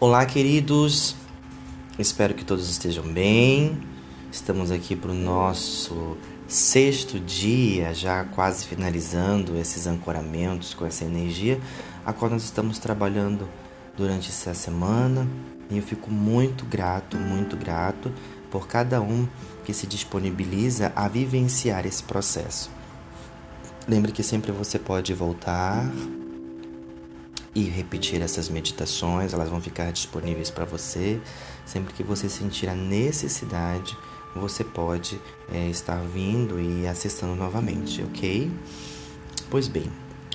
Olá, queridos. Espero que todos estejam bem. Estamos aqui para o nosso sexto dia, já quase finalizando esses ancoramentos com essa energia, a qual nós estamos trabalhando durante essa semana. E eu fico muito grato, muito grato por cada um que se disponibiliza a vivenciar esse processo. Lembre que sempre você pode voltar e repetir essas meditações, elas vão ficar disponíveis para você. Sempre que você sentir a necessidade, você pode é, estar vindo e acessando novamente, ok? Pois bem,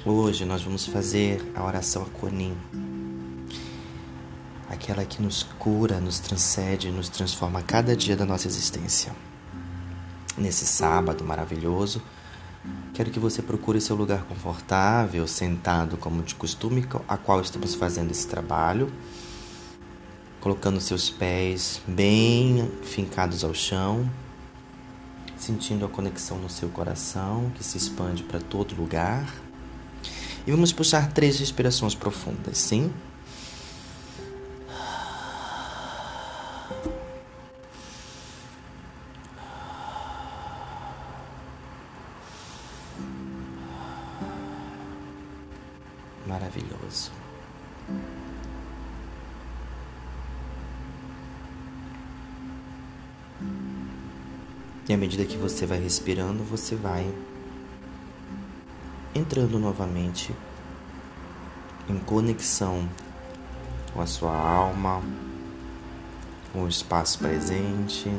hoje nós vamos fazer a oração a Konin, aquela que nos cura, nos transcende, nos transforma a cada dia da nossa existência. Nesse sábado maravilhoso, Quero que você procure seu lugar confortável, sentado como de costume, a qual estamos fazendo esse trabalho, colocando seus pés bem fincados ao chão, sentindo a conexão no seu coração que se expande para todo lugar. E vamos puxar três respirações profundas, sim? Maravilhoso. E à medida que você vai respirando, você vai entrando novamente em conexão com a sua alma, com o espaço presente.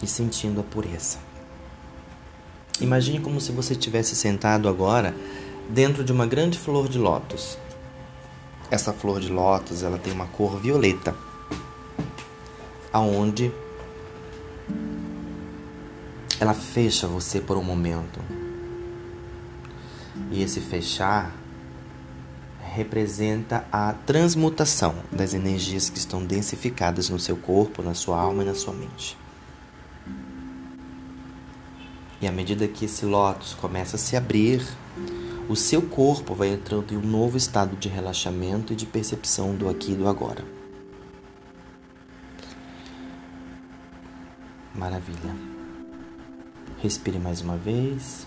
E sentindo a pureza. Imagine como se você tivesse sentado agora dentro de uma grande flor de lótus. Essa flor de lótus, ela tem uma cor violeta, aonde ela fecha você por um momento. E esse fechar representa a transmutação das energias que estão densificadas no seu corpo, na sua alma e na sua mente. E à medida que esse lótus começa a se abrir, o seu corpo vai entrando em um novo estado de relaxamento e de percepção do aqui e do agora. Maravilha. Respire mais uma vez.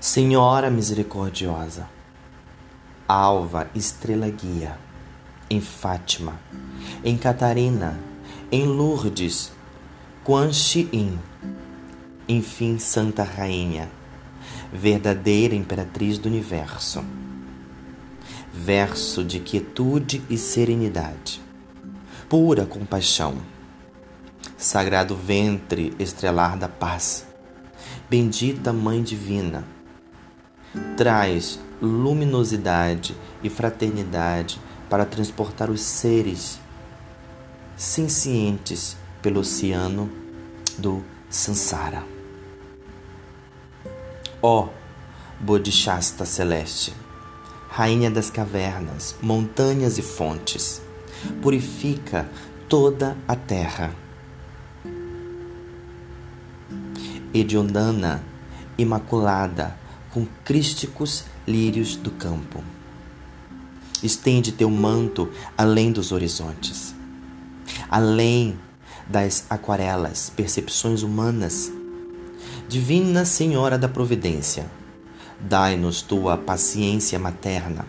Senhora misericordiosa, alva estrela guia, em Fátima, em Catarina, em Lourdes, Quan enfim, Santa Rainha, verdadeira imperatriz do universo. Verso de quietude e serenidade, pura compaixão, sagrado ventre estrelar da paz, bendita Mãe Divina, traz luminosidade e fraternidade para transportar os seres cientes pelo oceano do Sansara. Ó Bodhisattva celeste, rainha das cavernas, montanhas e fontes, purifica toda a terra. Ediondana, imaculada, com crísticos lírios do campo. Estende teu manto além dos horizontes além das aquarelas, percepções humanas. Divina Senhora da Providência, dai-nos tua paciência materna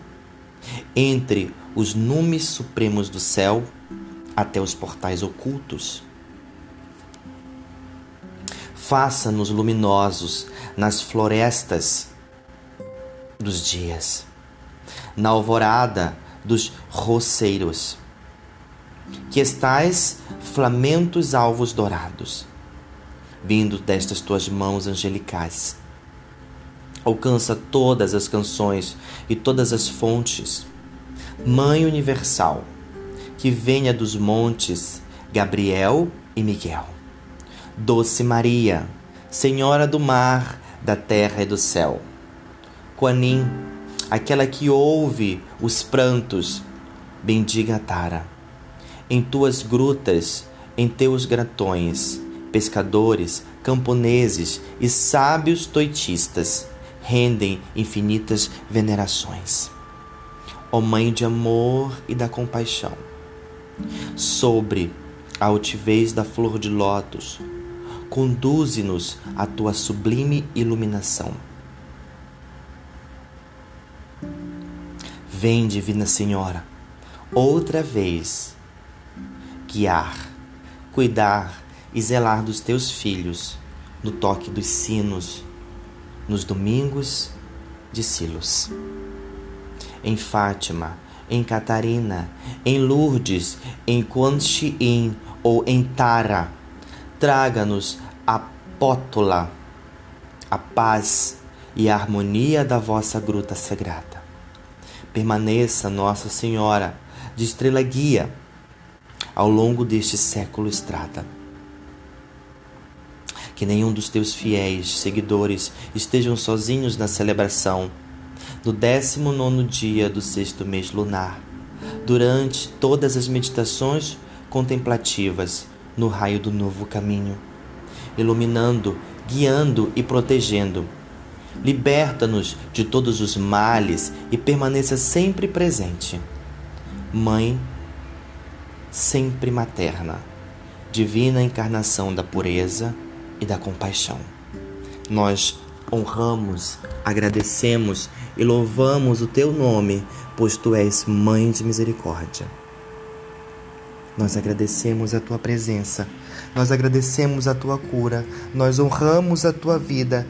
entre os numes supremos do céu até os portais ocultos. Faça-nos luminosos nas florestas dos dias, na alvorada dos roceiros que estais flamentos alvos dourados, vindo destas tuas mãos angelicais. Alcança todas as canções e todas as fontes, Mãe Universal, que venha dos montes Gabriel e Miguel. Doce Maria, Senhora do mar, da terra e do céu. Quanim, aquela que ouve os prantos, bendiga Tara em tuas grutas, em teus gratões, pescadores, camponeses e sábios toitistas rendem infinitas venerações. Ó Mãe de amor e da compaixão, sobre a altivez da flor de lótus, conduze-nos à tua sublime iluminação. Vem, Divina Senhora, outra vez, guiar, cuidar e zelar dos teus filhos no toque dos sinos, nos domingos de Silos. Em Fátima, em Catarina, em Lourdes, em Quanchiin ou em Tara, traga-nos a pótula, a paz e a harmonia da vossa gruta sagrada. Permaneça, Nossa Senhora, de estrela guia ao longo deste século estrada. Que nenhum dos teus fiéis seguidores estejam sozinhos na celebração do 19 dia do sexto mês lunar, durante todas as meditações contemplativas no raio do novo caminho, iluminando, guiando e protegendo Liberta-nos de todos os males e permaneça sempre presente. Mãe, sempre materna, divina encarnação da pureza e da compaixão. Nós honramos, agradecemos e louvamos o teu nome, pois tu és Mãe de misericórdia. Nós agradecemos a tua presença, nós agradecemos a tua cura, nós honramos a tua vida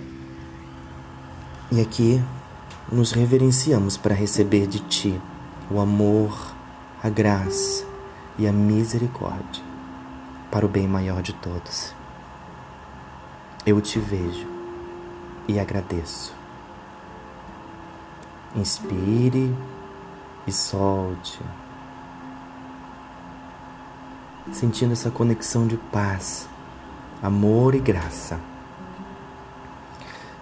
e aqui nos reverenciamos para receber de Ti o amor, a graça e a misericórdia para o bem maior de todos. Eu te vejo e agradeço. Inspire e solte, sentindo essa conexão de paz, amor e graça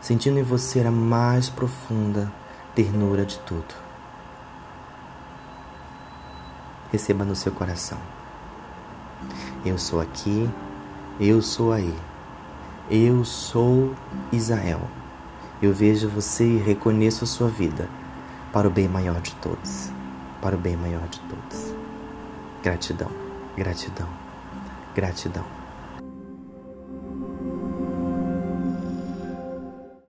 sentindo em você a mais profunda ternura de tudo. Receba no seu coração. Eu sou aqui, eu sou aí. Eu sou Israel. Eu vejo você e reconheço a sua vida para o bem maior de todos. Para o bem maior de todos. Gratidão, gratidão, gratidão.